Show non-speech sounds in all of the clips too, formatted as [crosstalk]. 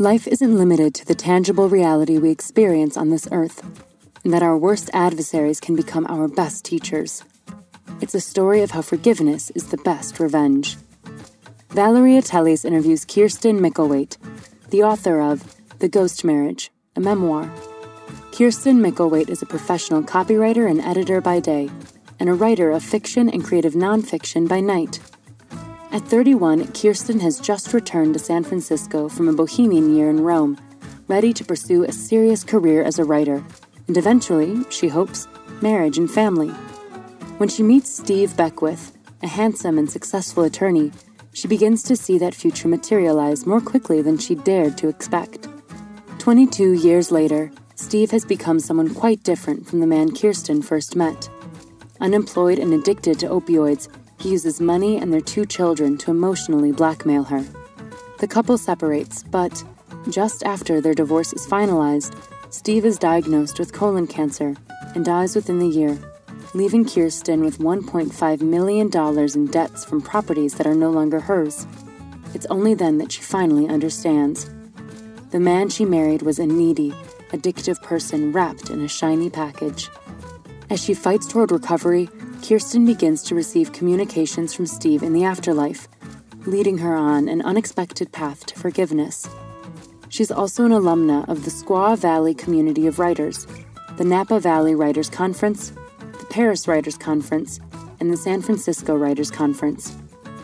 Life isn't limited to the tangible reality we experience on this earth and that our worst adversaries can become our best teachers. It's a story of how forgiveness is the best revenge. Valeria Teles interviews Kirsten Mickelwait, the author of The Ghost Marriage, a memoir. Kirsten Mickelwait is a professional copywriter and editor by day, and a writer of fiction and creative nonfiction by night. At 31, Kirsten has just returned to San Francisco from a bohemian year in Rome, ready to pursue a serious career as a writer and eventually, she hopes, marriage and family. When she meets Steve Beckwith, a handsome and successful attorney, she begins to see that future materialize more quickly than she dared to expect. 22 years later, Steve has become someone quite different from the man Kirsten first met. Unemployed and addicted to opioids, he uses money and their two children to emotionally blackmail her. The couple separates, but just after their divorce is finalized, Steve is diagnosed with colon cancer and dies within the year, leaving Kirsten with $1.5 million in debts from properties that are no longer hers. It's only then that she finally understands. The man she married was a needy, addictive person wrapped in a shiny package. As she fights toward recovery, Kirsten begins to receive communications from Steve in the afterlife, leading her on an unexpected path to forgiveness. She's also an alumna of the Squaw Valley Community of Writers, the Napa Valley Writers Conference, the Paris Writers Conference, and the San Francisco Writers Conference.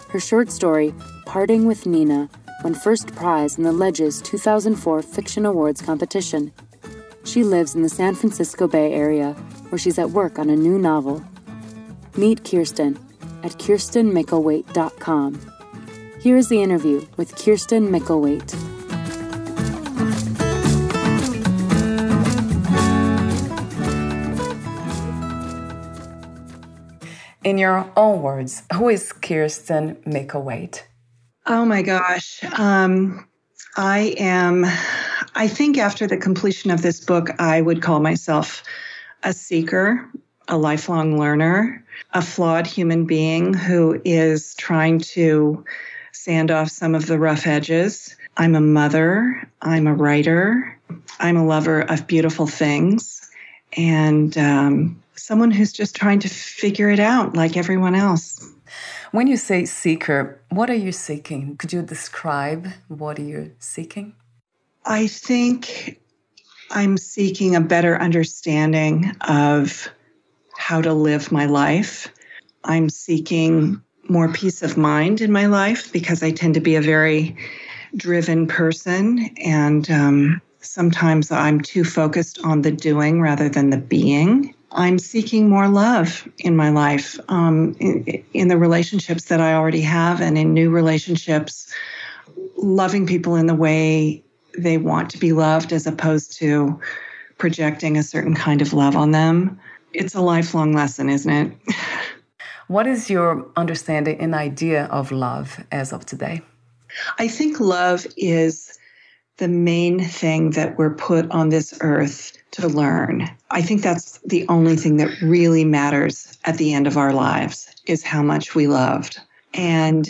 Her short story, Parting with Nina, won first prize in the Ledges 2004 Fiction Awards competition. She lives in the San Francisco Bay Area, where she's at work on a new novel. Meet Kirsten at kirstenmickelwait.com. Here is the interview with Kirsten Mickelwait. in your own words, who is Kirsten Mickelwait? Oh my gosh. Um, I am, I think after the completion of this book, I would call myself a seeker, a lifelong learner, a flawed human being who is trying to sand off some of the rough edges. I'm a mother, I'm a writer, I'm a lover of beautiful things. And um, someone who's just trying to figure it out like everyone else. When you say seeker, what are you seeking? Could you describe what are you seeking? I think I'm seeking a better understanding of how to live my life. I'm seeking more peace of mind in my life because I tend to be a very driven person. And um, sometimes I'm too focused on the doing rather than the being. I'm seeking more love in my life, um, in, in the relationships that I already have, and in new relationships, loving people in the way they want to be loved as opposed to projecting a certain kind of love on them. It's a lifelong lesson, isn't it? [laughs] what is your understanding and idea of love as of today? I think love is the main thing that we're put on this earth to learn. I think that's the only thing that really matters at the end of our lives is how much we loved. And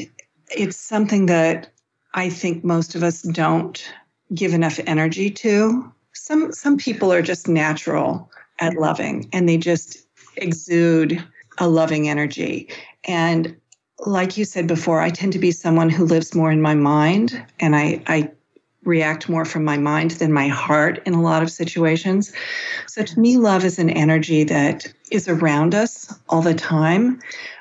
it's something that I think most of us don't give enough energy to. Some some people are just natural at loving and they just exude a loving energy. And like you said before, I tend to be someone who lives more in my mind and I, I react more from my mind than my heart in a lot of situations. So to me, love is an energy that is around us all the time,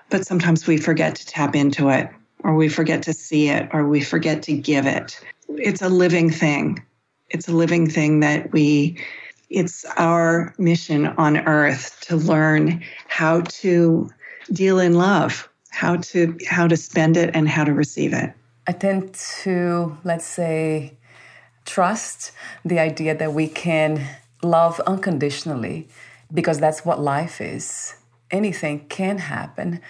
but sometimes we forget to tap into it or we forget to see it or we forget to give it. It's a living thing. It's a living thing that we it's our mission on earth to learn how to deal in love, how to how to spend it and how to receive it. I tend to let's say trust the idea that we can love unconditionally because that's what life is. Anything can happen.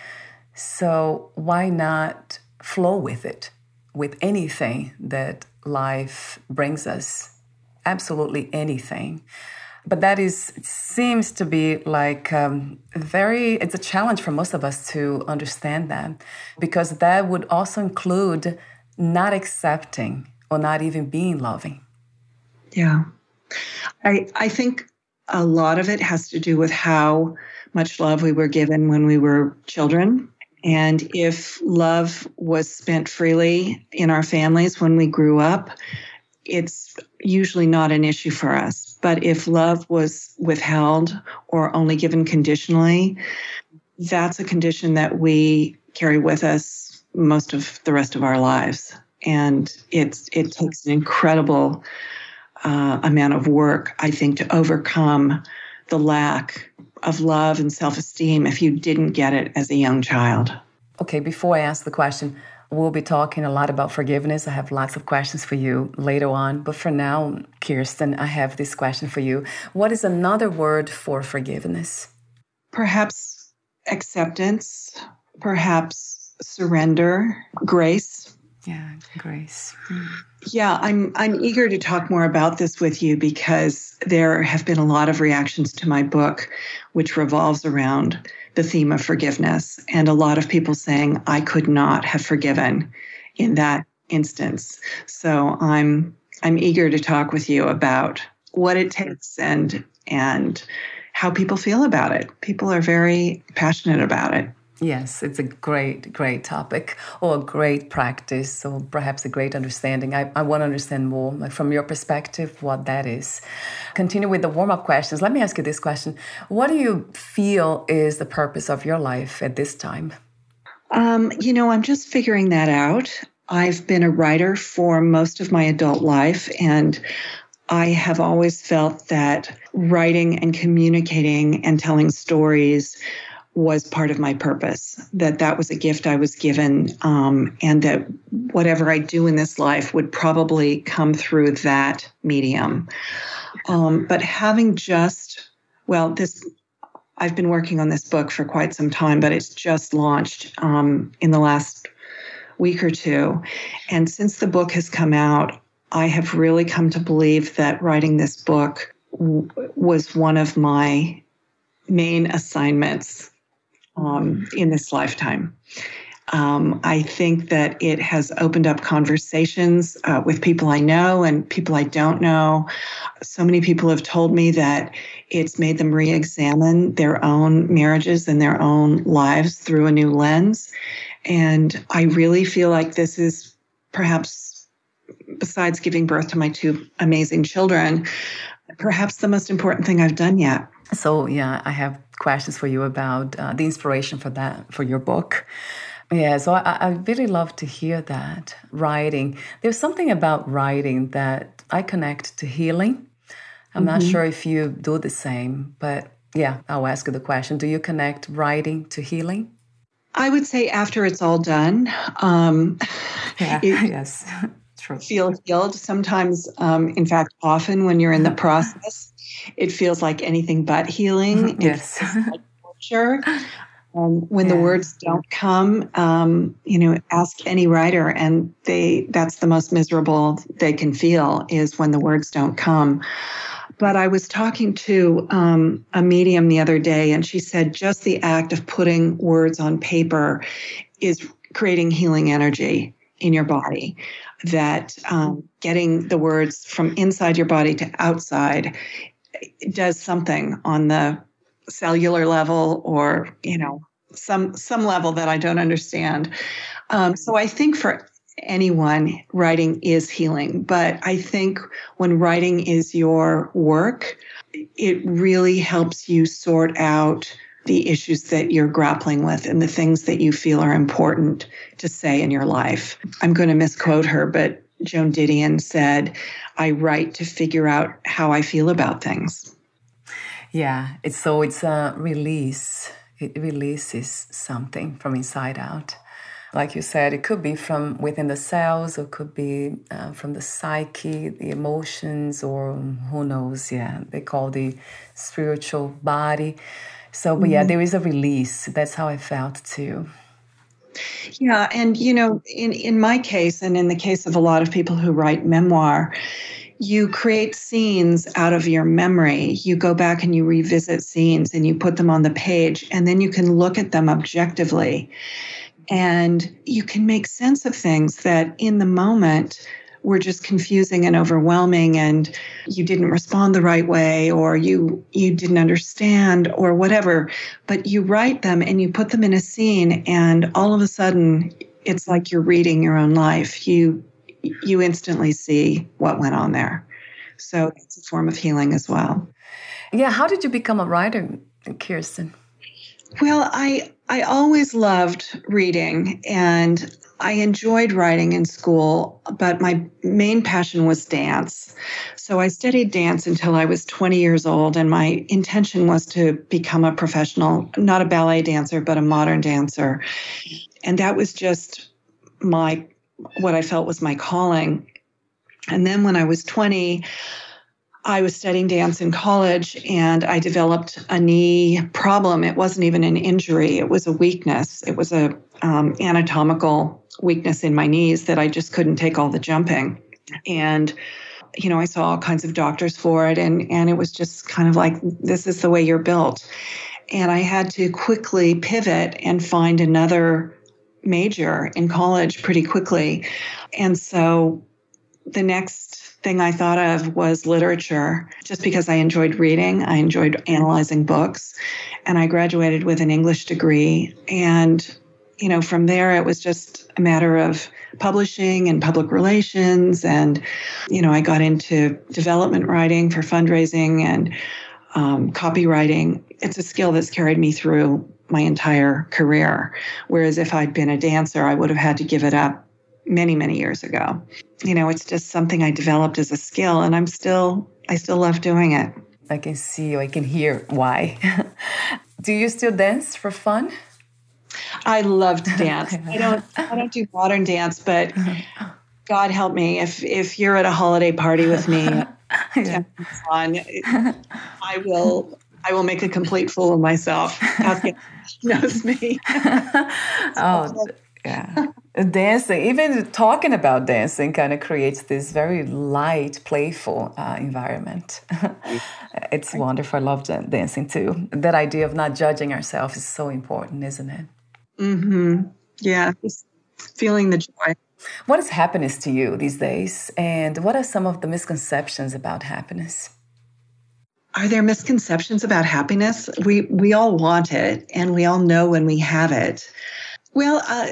So why not flow with it, with anything that life brings us? Absolutely anything. But that is seems to be like um, very. It's a challenge for most of us to understand that, because that would also include not accepting or not even being loving. Yeah. I I think a lot of it has to do with how much love we were given when we were children. And if love was spent freely in our families when we grew up, it's usually not an issue for us. But if love was withheld or only given conditionally, that's a condition that we carry with us most of the rest of our lives and it's it takes an incredible uh, amount of work, I think, to overcome the lack of love and self esteem if you didn't get it as a young child. Okay, before I ask the question, we'll be talking a lot about forgiveness. I have lots of questions for you later on. But for now, Kirsten, I have this question for you. What is another word for forgiveness? Perhaps acceptance, perhaps surrender, grace. Yeah, grace. Mm. Yeah, I'm I'm eager to talk more about this with you because there have been a lot of reactions to my book which revolves around the theme of forgiveness and a lot of people saying I could not have forgiven in that instance. So I'm I'm eager to talk with you about what it takes and and how people feel about it. People are very passionate about it. Yes, it's a great, great topic or a great practice or perhaps a great understanding. I, I want to understand more like from your perspective what that is. Continue with the warm up questions. Let me ask you this question What do you feel is the purpose of your life at this time? Um, you know, I'm just figuring that out. I've been a writer for most of my adult life, and I have always felt that writing and communicating and telling stories was part of my purpose that that was a gift i was given um, and that whatever i do in this life would probably come through that medium. Um, but having just well this i've been working on this book for quite some time but it's just launched um, in the last week or two. And since the book has come out i have really come to believe that writing this book w- was one of my main assignments um, in this lifetime. Um, I think that it has opened up conversations uh, with people I know and people I don't know. So many people have told me that it's made them re examine their own marriages and their own lives through a new lens. And I really feel like this is perhaps, besides giving birth to my two amazing children, perhaps the most important thing I've done yet. So, yeah, I have questions for you about uh, the inspiration for that for your book. Yeah, so I, I really love to hear that writing. There's something about writing that I connect to healing. I'm mm-hmm. not sure if you do the same, but yeah, I'll ask you the question: Do you connect writing to healing? I would say after it's all done. Um, [laughs] yeah. It, yes. [laughs] True. Feel healed. Sometimes, um, in fact, often when you're in the [laughs] process, it feels like anything but healing. [laughs] yes. Like torture. Um, when yeah. the words don't come, um, you know, ask any writer, and they that's the most miserable they can feel is when the words don't come. But I was talking to um, a medium the other day, and she said just the act of putting words on paper is creating healing energy in your body. That um, getting the words from inside your body to outside does something on the cellular level or, you know, some some level that I don't understand. Um, so I think for anyone, writing is healing. But I think when writing is your work, it really helps you sort out the issues that you're grappling with and the things that you feel are important to say in your life. I'm going to misquote her, but Joan Didion said, I write to figure out how I feel about things. Yeah, it's so it's a release. It releases something from inside out. Like you said, it could be from within the cells, or it could be uh, from the psyche, the emotions, or who knows? Yeah, they call the spiritual body. So, but yeah, mm-hmm. there is a release. That's how I felt too. Yeah, and you know, in in my case, and in the case of a lot of people who write memoir, you create scenes out of your memory. You go back and you revisit scenes and you put them on the page, and then you can look at them objectively. And you can make sense of things that in the moment were just confusing and overwhelming and you didn't respond the right way or you you didn't understand or whatever. But you write them and you put them in a scene and all of a sudden it's like you're reading your own life. You you instantly see what went on there. So it's a form of healing as well. Yeah how did you become a writer kirsten? Well i i always loved reading and I enjoyed writing in school, but my main passion was dance. So I studied dance until I was 20 years old, and my intention was to become a professional, not a ballet dancer, but a modern dancer. And that was just my what I felt was my calling. And then when I was 20, I was studying dance in college and I developed a knee problem. It wasn't even an injury, it was a weakness. It was a um, anatomical weakness in my knees that I just couldn't take all the jumping. And you know, I saw all kinds of doctors for it and and it was just kind of like this is the way you're built. And I had to quickly pivot and find another major in college pretty quickly. And so the next thing I thought of was literature, just because I enjoyed reading, I enjoyed analyzing books, and I graduated with an English degree. And you know, from there, it was just a matter of publishing and public relations. And, you know, I got into development writing for fundraising and um, copywriting. It's a skill that's carried me through my entire career. Whereas if I'd been a dancer, I would have had to give it up many, many years ago. You know, it's just something I developed as a skill, and I'm still, I still love doing it. I can see, I can hear why. [laughs] Do you still dance for fun? I love to dance. [laughs] I don't I don't do modern dance, but God help me if if you're at a holiday party with me, [laughs] yeah. on, I will I will make a complete fool of myself. knows me. oh, yeah. Dancing, even talking about dancing, kind of creates this very light, playful uh, environment. [laughs] it's wonderful. I love dancing too. That idea of not judging ourselves is so important, isn't it? Mm-hmm. Yeah, just feeling the joy. What is happiness to you these days? And what are some of the misconceptions about happiness? Are there misconceptions about happiness? We we all want it, and we all know when we have it. Well, uh,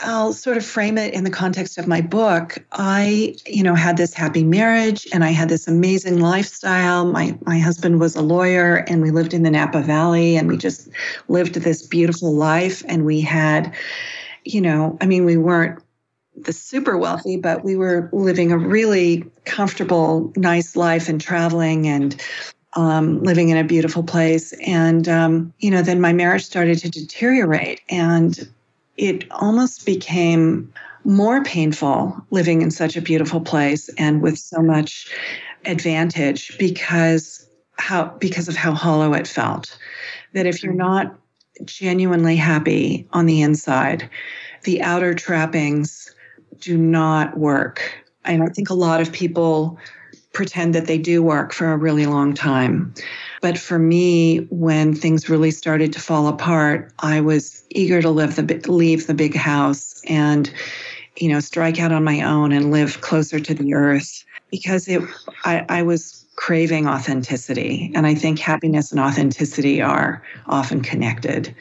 I'll sort of frame it in the context of my book. I, you know, had this happy marriage and I had this amazing lifestyle. My my husband was a lawyer and we lived in the Napa Valley and we just lived this beautiful life and we had, you know, I mean, we weren't the super wealthy, but we were living a really comfortable, nice life and traveling and um, living in a beautiful place. And, um, you know, then my marriage started to deteriorate. And it almost became more painful living in such a beautiful place and with so much advantage because how because of how hollow it felt. That if you're mm-hmm. not genuinely happy on the inside the outer trappings do not work. And i think a lot of people pretend that they do work for a really long time. But for me, when things really started to fall apart, I was eager to live the leave the big house and you know strike out on my own and live closer to the earth because it I, I was craving authenticity and i think happiness and authenticity are often connected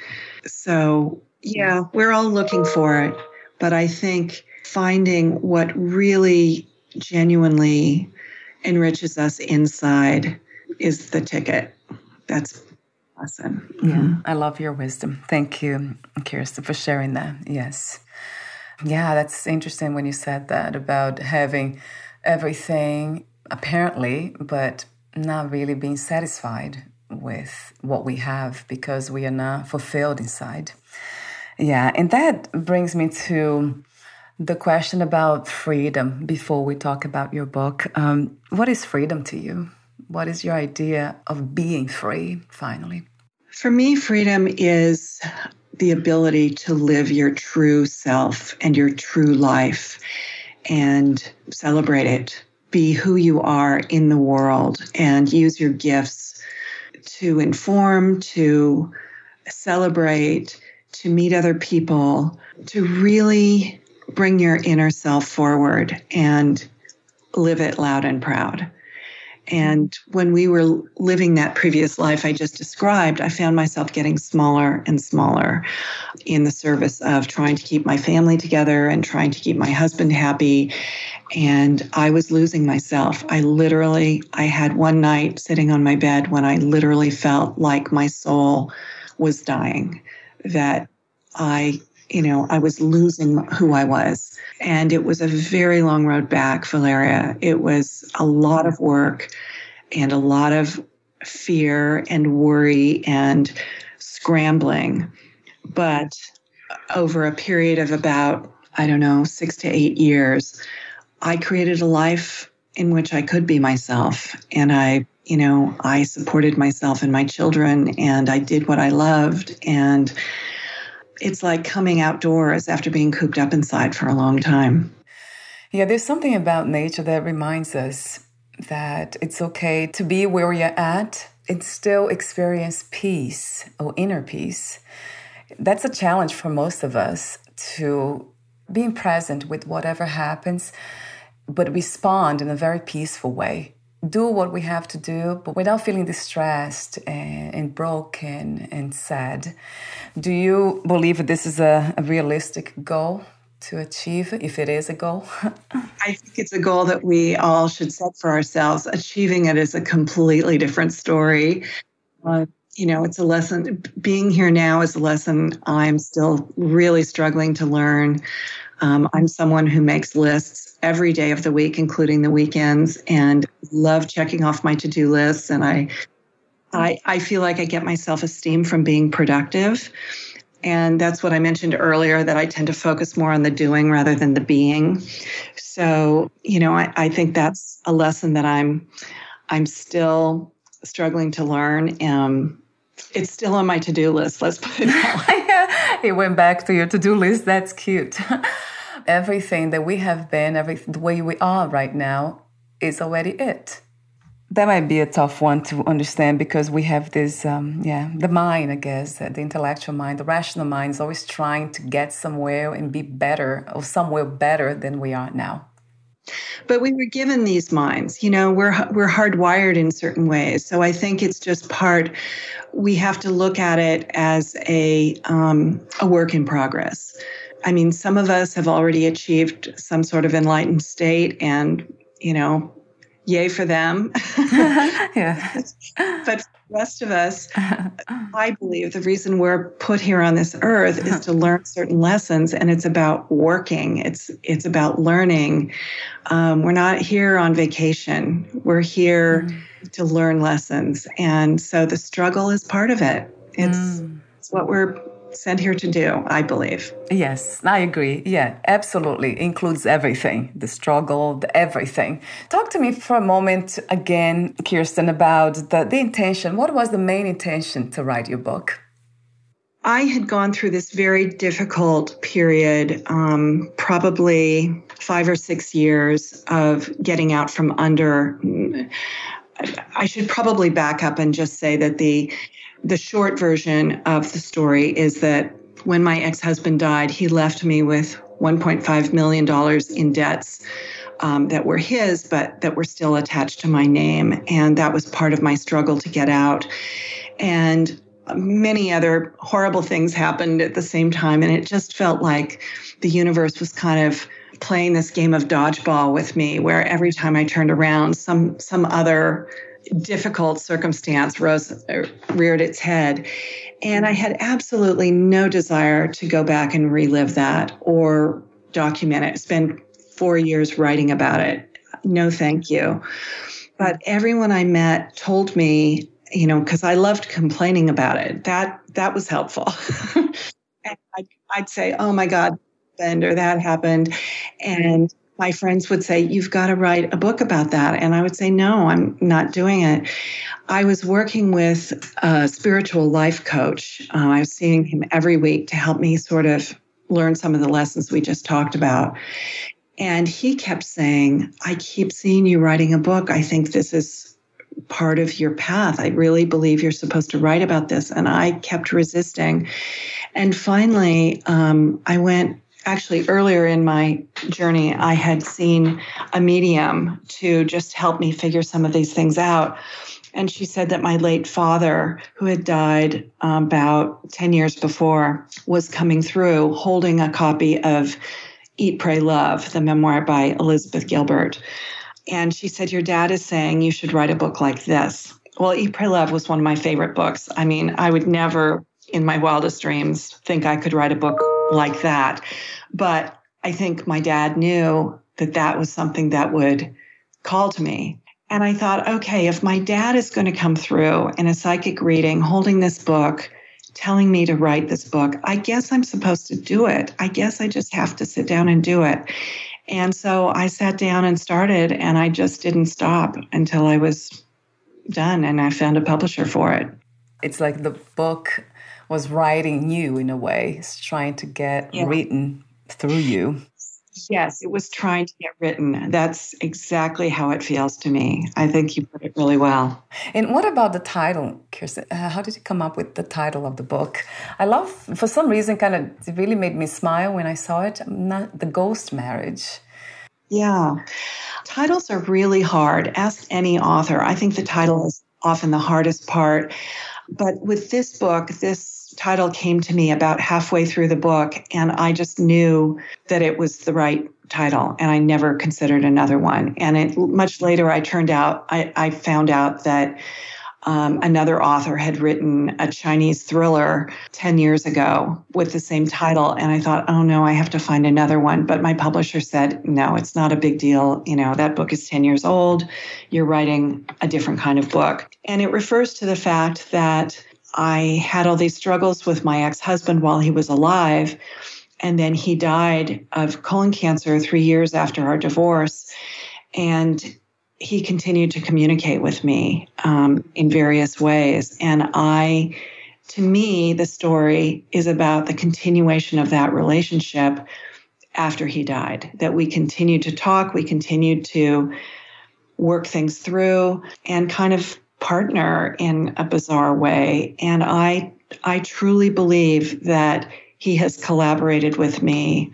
So, yeah, we're all looking for it. But I think finding what really genuinely enriches us inside is the ticket. That's awesome. Yeah, mm-hmm. I love your wisdom. Thank you, Kirsten, for sharing that. Yes. Yeah, that's interesting when you said that about having everything apparently, but not really being satisfied with what we have because we are not fulfilled inside. Yeah, and that brings me to the question about freedom before we talk about your book. Um, what is freedom to you? What is your idea of being free finally? For me, freedom is the ability to live your true self and your true life and celebrate it. Be who you are in the world and use your gifts to inform, to celebrate, to meet other people, to really bring your inner self forward and live it loud and proud. And when we were living that previous life I just described, I found myself getting smaller and smaller in the service of trying to keep my family together and trying to keep my husband happy. And I was losing myself. I literally, I had one night sitting on my bed when I literally felt like my soul was dying, that I you know, I was losing who I was. And it was a very long road back, Valeria. It was a lot of work and a lot of fear and worry and scrambling. But over a period of about, I don't know, six to eight years, I created a life in which I could be myself. And I, you know, I supported myself and my children and I did what I loved. And it's like coming outdoors after being cooped up inside for a long time. Yeah, there's something about nature that reminds us that it's okay to be where you're at and still experience peace or inner peace. That's a challenge for most of us to being present with whatever happens, but respond in a very peaceful way do what we have to do, but without feeling distressed and, and broken and sad. Do you believe this is a, a realistic goal to achieve, if it is a goal? [laughs] I think it's a goal that we all should set for ourselves. Achieving it is a completely different story. Uh, you know, it's a lesson. Being here now is a lesson I'm still really struggling to learn. Um, I'm someone who makes lists every day of the week, including the weekends, and love checking off my to-do lists. And I, I, I feel like I get my self-esteem from being productive. And that's what I mentioned earlier that I tend to focus more on the doing rather than the being. So, you know, I, I think that's a lesson that I'm I'm still struggling to learn. Um, it's still on my to-do list. Let's put it that way. [laughs] it went back to your to-do list. That's cute. [laughs] everything that we have been, every the way we are right now, is already it. That might be a tough one to understand because we have this, um, yeah, the mind, I guess, the intellectual mind, the rational mind is always trying to get somewhere and be better or somewhere better than we are now. But we were given these minds, you know, we're we're hardwired in certain ways. So I think it's just part. We have to look at it as a um, a work in progress. I mean, some of us have already achieved some sort of enlightened state, and you know, yay for them. [laughs] yeah. but the rest of us, [laughs] I believe the reason we're put here on this earth is to learn certain lessons, and it's about working. It's it's about learning. Um, we're not here on vacation. We're here mm. to learn lessons, and so the struggle is part of it. It's mm. it's what we're sent here to do, I believe. Yes, I agree. Yeah, absolutely. Includes everything the struggle, the everything. Talk to me for a moment again, Kirsten, about the, the intention. What was the main intention to write your book? I had gone through this very difficult period, um, probably five or six years of getting out from under. I should probably back up and just say that the the short version of the story is that when my ex husband died, he left me with $1.5 million in debts um, that were his, but that were still attached to my name. And that was part of my struggle to get out. And many other horrible things happened at the same time. And it just felt like the universe was kind of playing this game of dodgeball with me, where every time I turned around, some some other difficult circumstance rose reared its head. And i had absolutely no desire to go back and relive that or document it spend 4 years writing about it. No thank you. But everyone i met told me you know because i loved complaining about it. That that was helpful. [laughs] And I'd, I'd say oh my god happened or that happened. And my friends would say, You've got to write a book about that. And I would say, No, I'm not doing it. I was working with a spiritual life coach. Uh, I was seeing him every week to help me sort of learn some of the lessons we just talked about. And he kept saying, I keep seeing you writing a book. I think this is part of your path. I really believe you're supposed to write about this. And I kept resisting. And finally, um, I went actually earlier in my journey, I had seen a medium to just help me figure some of these things out. And she said that my late father, who had died um, about 10 years before, was coming through holding a copy of Eat, Pray, Love, the memoir by Elizabeth Gilbert. And she said, Your dad is saying you should write a book like this. Well, Eat, Pray, Love was one of my favorite books. I mean, I would never in my wildest dreams think I could write a book like that. But I think my dad knew that that was something that would call to me. And I thought, okay, if my dad is going to come through in a psychic reading holding this book, telling me to write this book, I guess I'm supposed to do it. I guess I just have to sit down and do it. And so I sat down and started, and I just didn't stop until I was done and I found a publisher for it. It's like the book was writing you in a way, it's trying to get yeah. written through you. Yes, it was trying to get written. That's exactly how it feels to me. I think you put it really well. And what about the title, Kirsten? Uh, how did you come up with the title of the book? I love, for some reason, kind of, it really made me smile when I saw it. Not the ghost marriage. Yeah, titles are really hard. Ask any author. I think the title is often the hardest part. But with this book, this title came to me about halfway through the book, and I just knew that it was the right title, and I never considered another one. And it, much later, I turned out, I, I found out that um, another author had written a Chinese thriller 10 years ago with the same title. And I thought, oh no, I have to find another one. But my publisher said, no, it's not a big deal. You know, that book is 10 years old. You're writing a different kind of book. And it refers to the fact that I had all these struggles with my ex husband while he was alive. And then he died of colon cancer three years after our divorce. And he continued to communicate with me um, in various ways. And I, to me, the story is about the continuation of that relationship after he died, that we continued to talk, we continued to work things through, and kind of partner in a bizarre way. And I, I truly believe that he has collaborated with me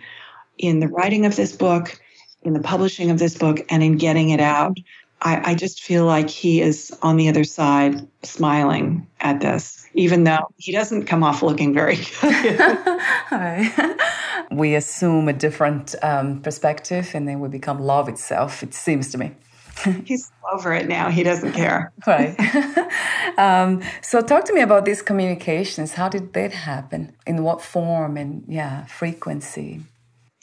in the writing of this book, in the publishing of this book, and in getting it out. I, I just feel like he is on the other side smiling at this, even though he doesn't come off looking very good. [laughs] [laughs] [laughs] we assume a different um, perspective and then we become love itself, it seems to me. [laughs] He's over it now. He doesn't care. right. [laughs] um, so, talk to me about these communications. How did that happen? In what form and, yeah, frequency?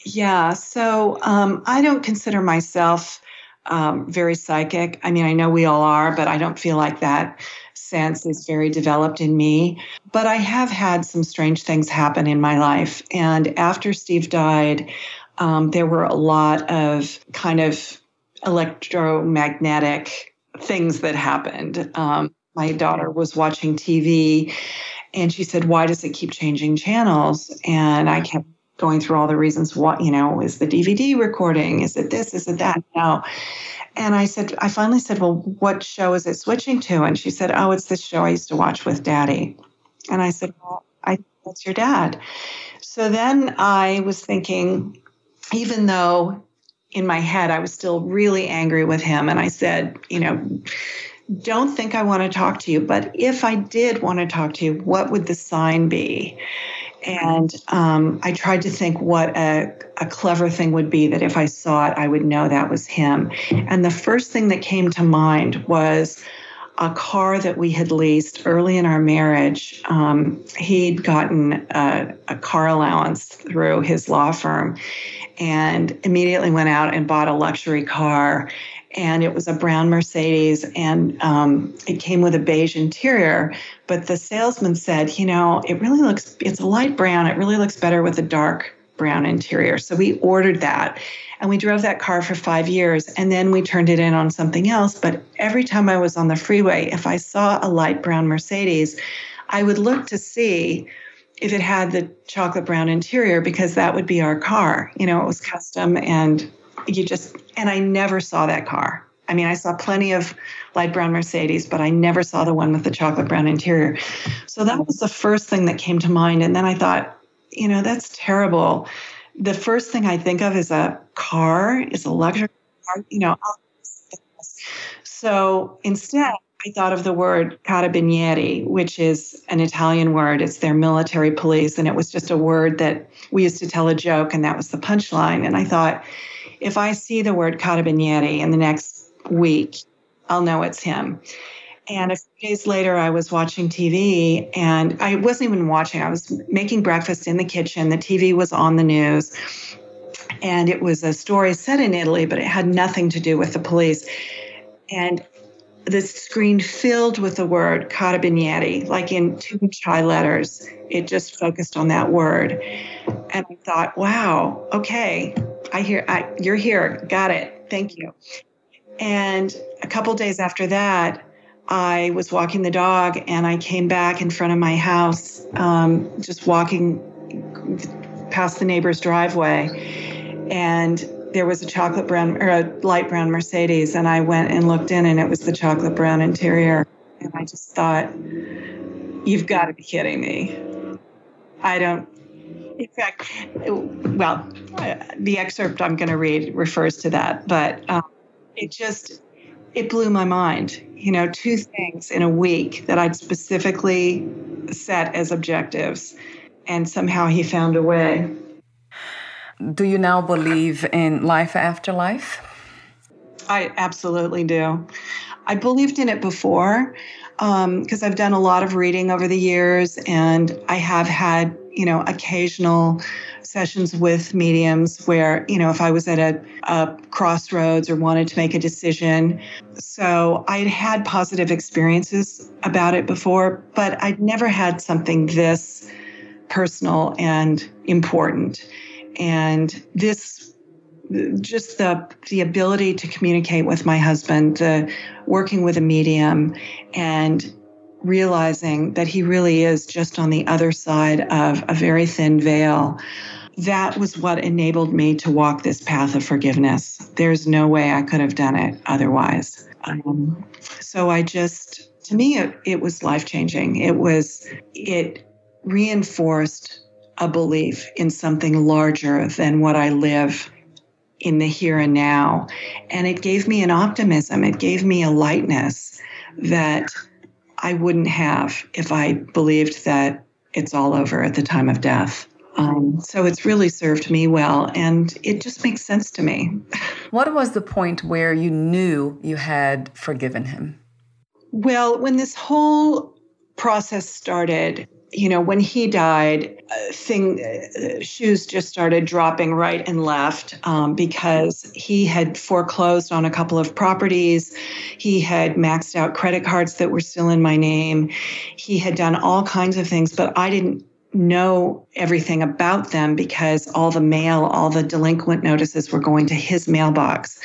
Yeah. So, um, I don't consider myself um, very psychic. I mean, I know we all are, but I don't feel like that sense is very developed in me. But I have had some strange things happen in my life. And after Steve died, um, there were a lot of kind of electromagnetic things that happened. Um, my daughter was watching TV and she said, Why does it keep changing channels? And I kept going through all the reasons what, you know, is the DVD recording? Is it this? Is it that? No. And I said, I finally said, Well, what show is it switching to? And she said, Oh, it's this show I used to watch with daddy. And I said, Well, I that's your dad. So then I was thinking, even though in my head, I was still really angry with him. And I said, you know, don't think I want to talk to you, but if I did want to talk to you, what would the sign be? And um, I tried to think what a, a clever thing would be that if I saw it, I would know that was him. And the first thing that came to mind was a car that we had leased early in our marriage. Um, he'd gotten a, a, car allowance through his law firm and immediately went out and bought a luxury car. And it was a brown Mercedes, and um, it came with a beige interior. But the salesman said, you know, it really looks, it's a light brown. It really looks better with a dark brown interior. So we ordered that and we drove that car for five years and then we turned it in on something else. But every time I was on the freeway, if I saw a light brown Mercedes, I would look to see if it had the chocolate brown interior because that would be our car. You know, it was custom and you just, and I never saw that car. I mean, I saw plenty of light brown Mercedes, but I never saw the one with the chocolate brown interior. So that was the first thing that came to mind. And then I thought, you know, that's terrible. The first thing I think of is a car, is a luxury car, you know. So instead, I thought of the word carabinieri, which is an Italian word. It's their military police. And it was just a word that we used to tell a joke, and that was the punchline. And I thought, if I see the word carabinieri in the next week, I'll know it's him. And a few days later, I was watching TV and I wasn't even watching, I was making breakfast in the kitchen. The TV was on the news. And it was a story set in Italy, but it had nothing to do with the police. And the screen filled with the word carabinieri, like in two high letters. It just focused on that word. And I thought, wow, okay, I hear, I, you're here. Got it. Thank you. And a couple days after that, I was walking the dog and I came back in front of my house, um, just walking past the neighbor's driveway. And there was a chocolate brown or a light brown Mercedes. And I went and looked in and it was the chocolate brown interior. And I just thought, you've got to be kidding me. I don't, in fact, well, the excerpt I'm going to read refers to that, but um, it just, it blew my mind. You know, two things in a week that I'd specifically set as objectives, and somehow he found a way. Do you now believe in life after life? I absolutely do. I believed in it before because um, I've done a lot of reading over the years, and I have had, you know, occasional sessions with mediums where, you know, if I was at a, a crossroads or wanted to make a decision. So I'd had positive experiences about it before, but I'd never had something this personal and important. And this just the the ability to communicate with my husband, the working with a medium and realizing that he really is just on the other side of a very thin veil that was what enabled me to walk this path of forgiveness. There's no way I could have done it otherwise. Um, so I just, to me, it, it was life changing. It was, it reinforced a belief in something larger than what I live in the here and now. And it gave me an optimism, it gave me a lightness that I wouldn't have if I believed that it's all over at the time of death. Um, so it's really served me well, and it just makes sense to me. [laughs] What was the point where you knew you had forgiven him? Well, when this whole process started, you know, when he died, uh, thing uh, shoes just started dropping right and left um, because he had foreclosed on a couple of properties. He had maxed out credit cards that were still in my name. He had done all kinds of things, but I didn't know everything about them because all the mail, all the delinquent notices were going to his mailbox.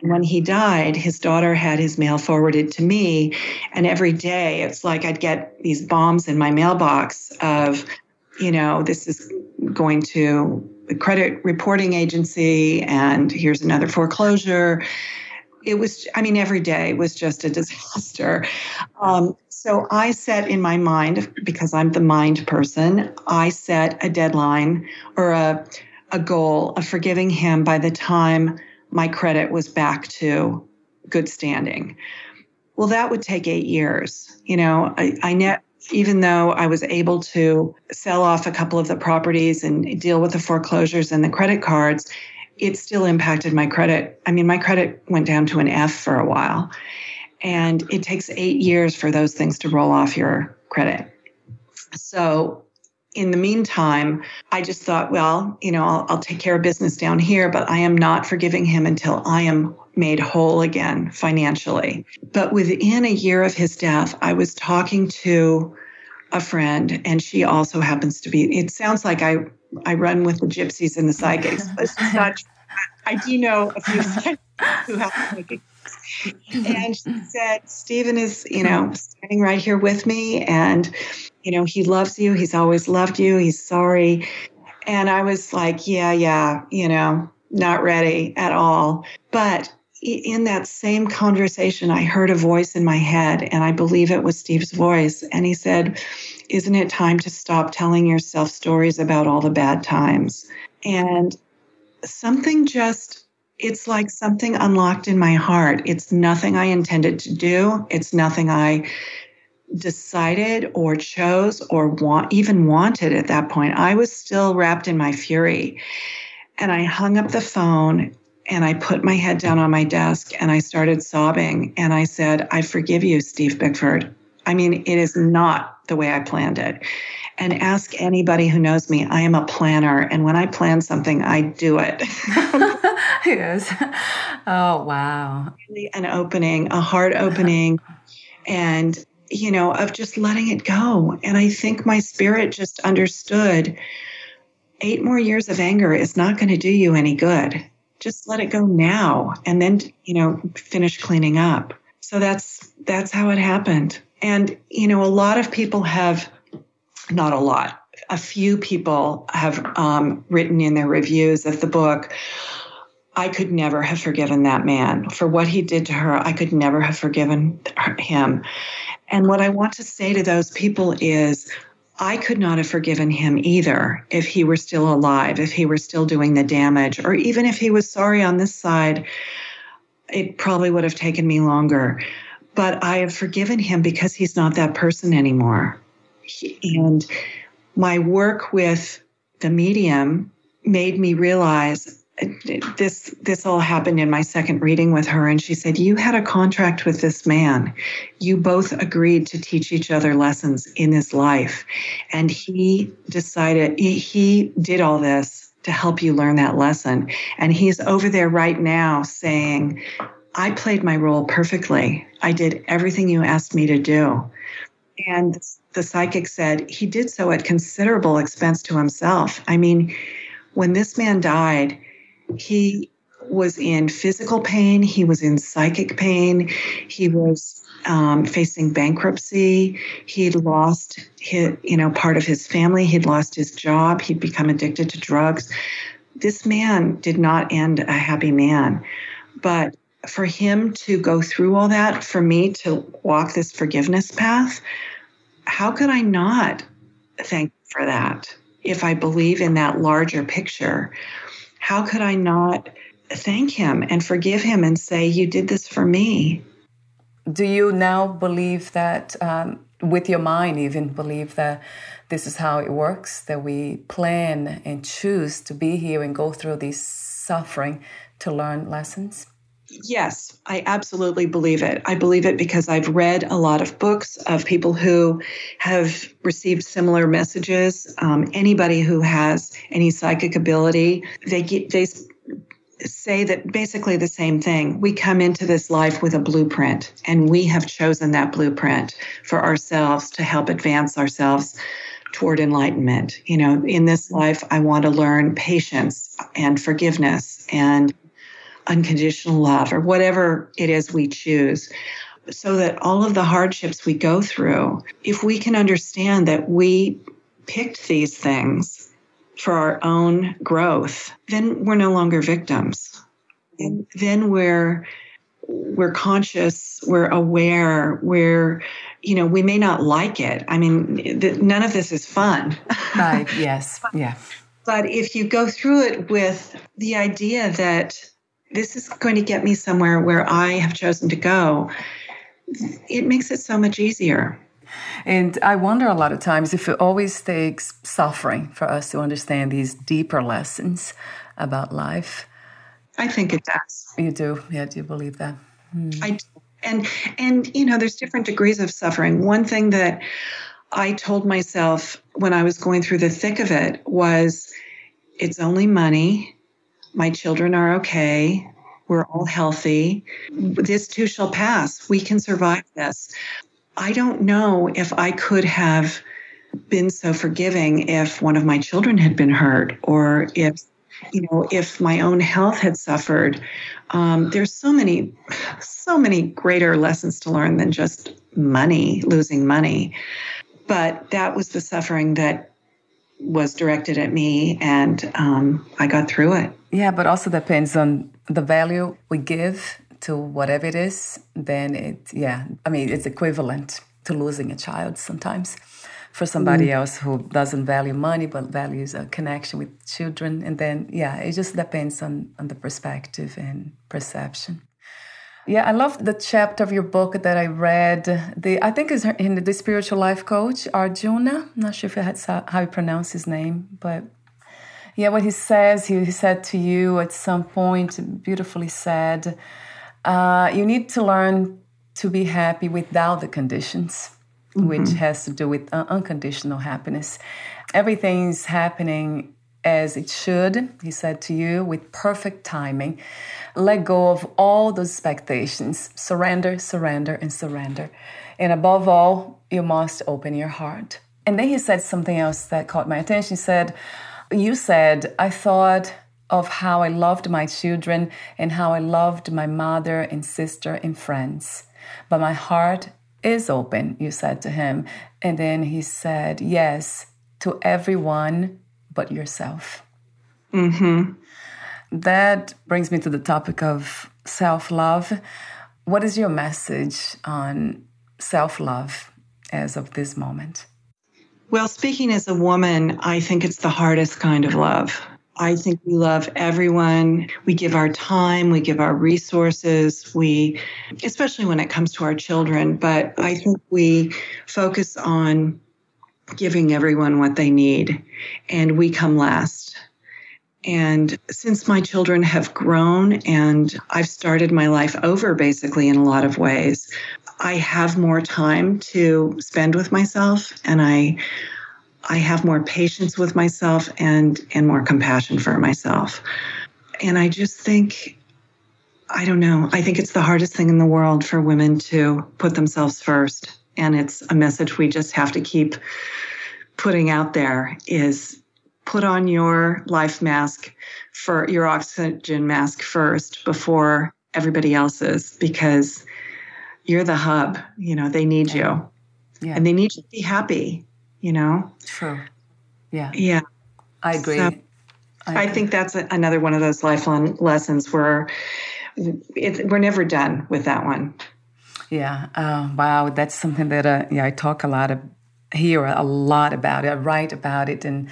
And when he died, his daughter had his mail forwarded to me. And every day it's like I'd get these bombs in my mailbox of, you know, this is going to the credit reporting agency, and here's another foreclosure. It was, I mean, every day was just a [laughs] disaster. Um, so I set in my mind, because I'm the mind person, I set a deadline or a, a goal of forgiving him by the time my credit was back to good standing. Well, that would take eight years. You know, I, I net even though I was able to sell off a couple of the properties and deal with the foreclosures and the credit cards, it still impacted my credit. I mean, my credit went down to an F for a while. And it takes eight years for those things to roll off your credit. So, in the meantime, I just thought, well, you know, I'll, I'll take care of business down here, but I am not forgiving him until I am made whole again financially. But within a year of his death, I was talking to a friend, and she also happens to be, it sounds like I, I run with the gypsies and the [laughs] psychics, but not, I do know a few [laughs] who have psychics. And she said, Stephen is, you know, standing right here with me, and, you know, he loves you. He's always loved you. He's sorry. And I was like, yeah, yeah, you know, not ready at all. But in that same conversation, I heard a voice in my head, and I believe it was Steve's voice. And he said, Isn't it time to stop telling yourself stories about all the bad times? And something just, it's like something unlocked in my heart. It's nothing I intended to do, it's nothing I decided or chose or want even wanted at that point. I was still wrapped in my fury. And I hung up the phone and I put my head down on my desk and I started sobbing. And I said, I forgive you, Steve Beckwith. I mean, it is not the way I planned it. And ask anybody who knows me, I am a planner. And when I plan something, I do it. [laughs] yes. [laughs] Oh, wow. Really an opening, a heart opening, [laughs] and, you know, of just letting it go. And I think my spirit just understood eight more years of anger is not going to do you any good just let it go now and then you know finish cleaning up so that's that's how it happened and you know a lot of people have not a lot a few people have um, written in their reviews of the book i could never have forgiven that man for what he did to her i could never have forgiven him and what i want to say to those people is I could not have forgiven him either if he were still alive, if he were still doing the damage, or even if he was sorry on this side, it probably would have taken me longer. But I have forgiven him because he's not that person anymore. and my work with the medium made me realize this this all happened in my second reading with her and she said you had a contract with this man. You both agreed to teach each other lessons in his life and he decided he, he did all this to help you learn that lesson and he's over there right now saying i played my role perfectly. I did everything you asked me to do and the psychic said he did so at considerable expense to himself. I mean when this man died he was in physical pain, he was in psychic pain, he was um, facing bankruptcy. He'd lost his, you know, part of his family. He'd lost his job. He'd become addicted to drugs. This man did not end a happy man. But for him to go through all that, for me to walk this forgiveness path, how could I not thank for that if I believe in that larger picture? How could I not thank him and forgive him and say, You did this for me? Do you now believe that, um, with your mind, even believe that this is how it works, that we plan and choose to be here and go through this suffering to learn lessons? Yes, I absolutely believe it. I believe it because I've read a lot of books of people who have received similar messages. Um, anybody who has any psychic ability, they they say that basically the same thing. We come into this life with a blueprint, and we have chosen that blueprint for ourselves to help advance ourselves toward enlightenment. You know, in this life, I want to learn patience and forgiveness and unconditional love or whatever it is we choose so that all of the hardships we go through, if we can understand that we picked these things for our own growth, then we're no longer victims. And then we're we're conscious, we're aware, we're you know, we may not like it. I mean, none of this is fun. right, yes. Yeah. But if you go through it with the idea that this is going to get me somewhere where I have chosen to go, it makes it so much easier. And I wonder a lot of times if it always takes suffering for us to understand these deeper lessons about life. I think it does. You do, yeah. Do you believe that? Hmm. I do. And and you know, there's different degrees of suffering. One thing that I told myself when I was going through the thick of it was, it's only money. My children are okay. We're all healthy. This too shall pass. We can survive this. I don't know if I could have been so forgiving if one of my children had been hurt or if you know if my own health had suffered um, there's so many so many greater lessons to learn than just money losing money but that was the suffering that was directed at me and um, i got through it yeah but also depends on the value we give to whatever it is, then it, yeah, I mean, it's equivalent to losing a child sometimes for somebody mm. else who doesn't value money but values a connection with children. And then, yeah, it just depends on, on the perspective and perception. Yeah, I love the chapter of your book that I read. The I think is in the spiritual life coach Arjuna. I'm not sure if that's how you pronounce his name, but yeah, what he says, he, he said to you at some point, beautifully said, uh, you need to learn to be happy without the conditions, mm-hmm. which has to do with uh, unconditional happiness. Everything's happening as it should, he said to you, with perfect timing. Let go of all those expectations. Surrender, surrender, and surrender. And above all, you must open your heart. And then he said something else that caught my attention. He said, You said, I thought of how I loved my children and how I loved my mother and sister and friends. But my heart is open, you said to him. And then he said, Yes, to everyone but yourself. Mm-hmm. That brings me to the topic of self love. What is your message on self love as of this moment? Well, speaking as a woman, I think it's the hardest kind of love. I think we love everyone. We give our time, we give our resources, we, especially when it comes to our children, but I think we focus on giving everyone what they need and we come last. And since my children have grown and I've started my life over basically in a lot of ways, I have more time to spend with myself and I I have more patience with myself and and more compassion for myself. And I just think I don't know. I think it's the hardest thing in the world for women to put themselves first. And it's a message we just have to keep putting out there is put on your life mask for your oxygen mask first before everybody else's because you're the hub. You know, they need you. Yeah. And they need you to be happy you know? True. Yeah. Yeah. I agree. So I, I, think that's a, another one of those lifelong lessons where it, we're never done with that one. Yeah. Uh, wow. That's something that uh, yeah I talk a lot of hear a lot about it. I write about it and.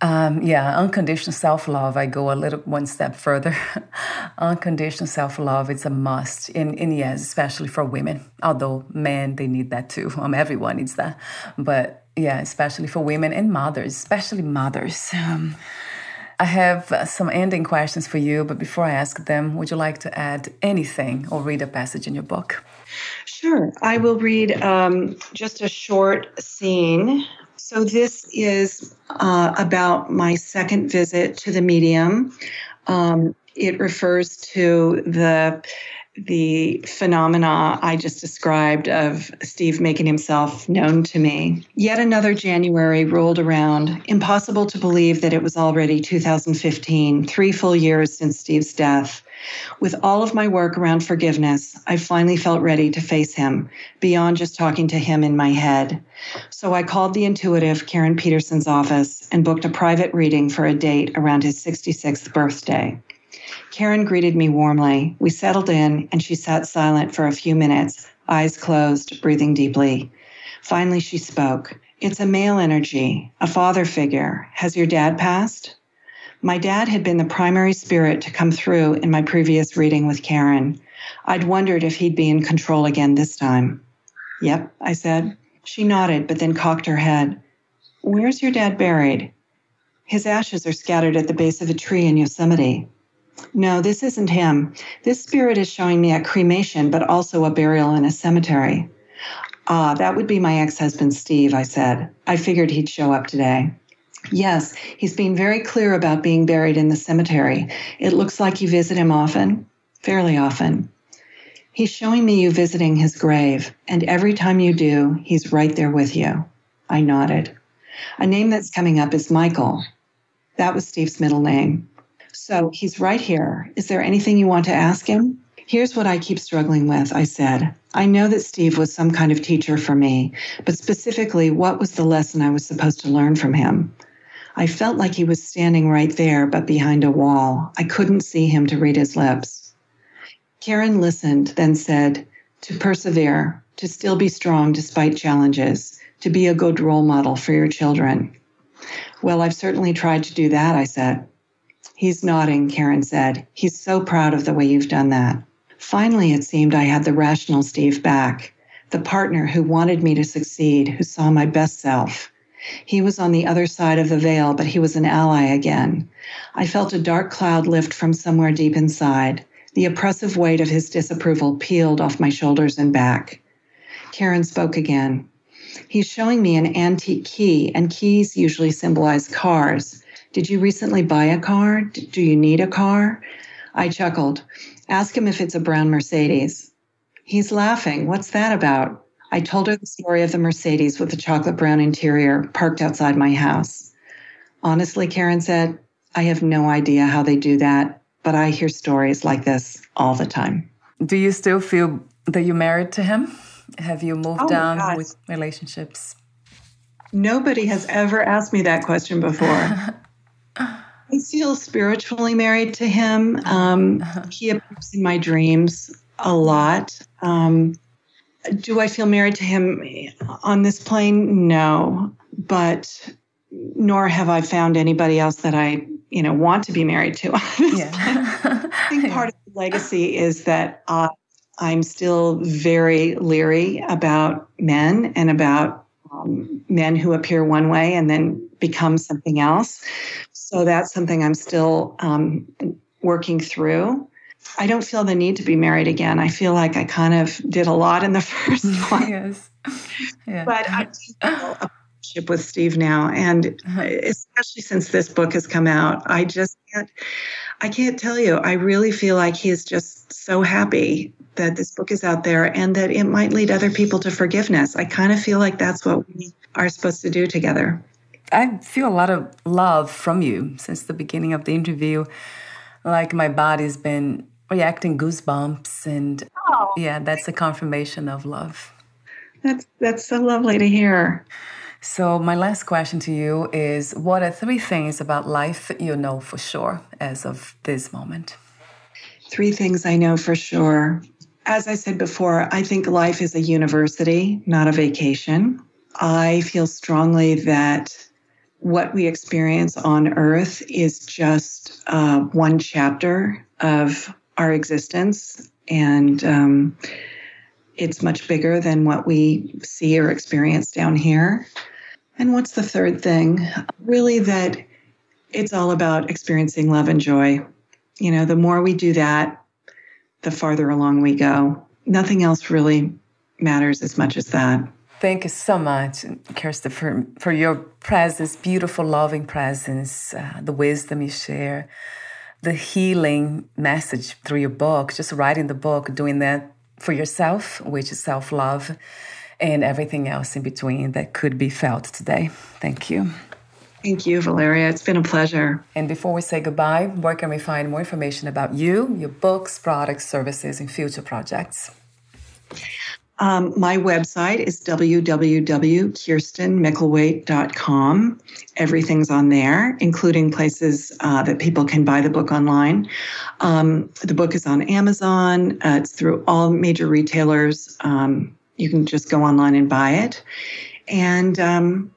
Um, yeah, unconditional self love. I go a little one step further. [laughs] unconditional self love is a must, and, and yes, especially for women. Although men they need that too. [laughs] Um, everyone needs that, but yeah, especially for women and mothers, especially mothers. Um, I have some ending questions for you, but before I ask them, would you like to add anything or read a passage in your book? Sure. I will read um, just a short scene. So, this is uh, about my second visit to the medium. Um, it refers to the the phenomena I just described of Steve making himself known to me. Yet another January rolled around. Impossible to believe that it was already 2015, three full years since Steve's death. With all of my work around forgiveness, I finally felt ready to face him, beyond just talking to him in my head. So I called the intuitive Karen Peterson's office and booked a private reading for a date around his 66th birthday. Karen greeted me warmly. We settled in, and she sat silent for a few minutes, eyes closed, breathing deeply. Finally, she spoke. It's a male energy, a father figure. Has your dad passed? My dad had been the primary spirit to come through in my previous reading with Karen. I'd wondered if he'd be in control again this time. Yep, I said. She nodded, but then cocked her head. Where's your dad buried? His ashes are scattered at the base of a tree in Yosemite. No, this isn't him. This spirit is showing me a cremation, but also a burial in a cemetery. Ah, that would be my ex husband, Steve, I said. I figured he'd show up today. Yes, he's been very clear about being buried in the cemetery. It looks like you visit him often, fairly often. He's showing me you visiting his grave, and every time you do, he's right there with you. I nodded. A name that's coming up is Michael. That was Steve's middle name. So he's right here. Is there anything you want to ask him? Here's what I keep struggling with, I said. I know that Steve was some kind of teacher for me, but specifically, what was the lesson I was supposed to learn from him? I felt like he was standing right there, but behind a wall. I couldn't see him to read his lips. Karen listened, then said, To persevere, to still be strong despite challenges, to be a good role model for your children. Well, I've certainly tried to do that, I said. He's nodding, Karen said. He's so proud of the way you've done that. Finally, it seemed I had the rational Steve back, the partner who wanted me to succeed, who saw my best self. He was on the other side of the veil, but he was an ally again. I felt a dark cloud lift from somewhere deep inside. The oppressive weight of his disapproval peeled off my shoulders and back. Karen spoke again. He's showing me an antique key, and keys usually symbolize cars. Did you recently buy a car? Do you need a car? I chuckled. Ask him if it's a brown Mercedes. He's laughing. What's that about? I told her the story of the Mercedes with the chocolate brown interior parked outside my house. Honestly, Karen said, I have no idea how they do that but I hear stories like this all the time. Do you still feel that you're married to him? Have you moved oh down with relationships? Nobody has ever asked me that question before. [laughs] I feel spiritually married to him. Um, he appears in my dreams a lot. Um, do I feel married to him on this plane? No, but nor have I found anybody else that I you know want to be married to. [laughs] yeah. I think [laughs] part of the legacy is that uh, I'm still very leery about men and about um, men who appear one way and then become something else. So that's something I'm still um, working through. I don't feel the need to be married again. I feel like I kind of did a lot in the [laughs] first [laughs] one. yes. Yeah. But I feel a relationship with Steve now, and uh-huh. especially since this book has come out, I just can't. I can't tell you. I really feel like he's just so happy that this book is out there and that it might lead other people to forgiveness. I kind of feel like that's what we are supposed to do together. I feel a lot of love from you since the beginning of the interview. Like my body's been reacting goosebumps and oh. yeah, that's a confirmation of love. That's that's so lovely to hear. So, my last question to you is What are three things about life you know for sure as of this moment? Three things I know for sure. As I said before, I think life is a university, not a vacation. I feel strongly that what we experience on earth is just uh, one chapter of our existence. And um, it's much bigger than what we see or experience down here. And what's the third thing? Really, that it's all about experiencing love and joy. You know, the more we do that, the farther along we go. Nothing else really matters as much as that. Thank you so much, Kirsten, for, for your presence, beautiful, loving presence, uh, the wisdom you share, the healing message through your book, just writing the book, doing that for yourself, which is self love and everything else in between that could be felt today. Thank you. Thank you, Valeria. It's been a pleasure. And before we say goodbye, where can we find more information about you, your books, products, services, and future projects? Um, my website is www.kirstenmickelwait.com. Everything's on there, including places uh, that people can buy the book online. Um, the book is on Amazon. Uh, it's through all major retailers. Um, you can just go online and buy it. And um,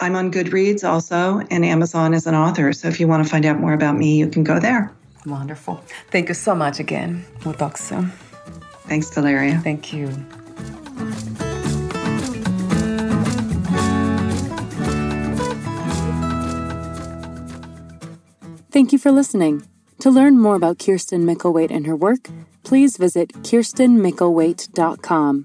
I'm on Goodreads also, and Amazon as an author. So if you want to find out more about me, you can go there. Wonderful. Thank you so much again. We'll talk soon. Thanks, Valeria. Thank you. Thank you for listening. To learn more about Kirsten Mickelwait and her work, please visit kirstenmickelwait.com.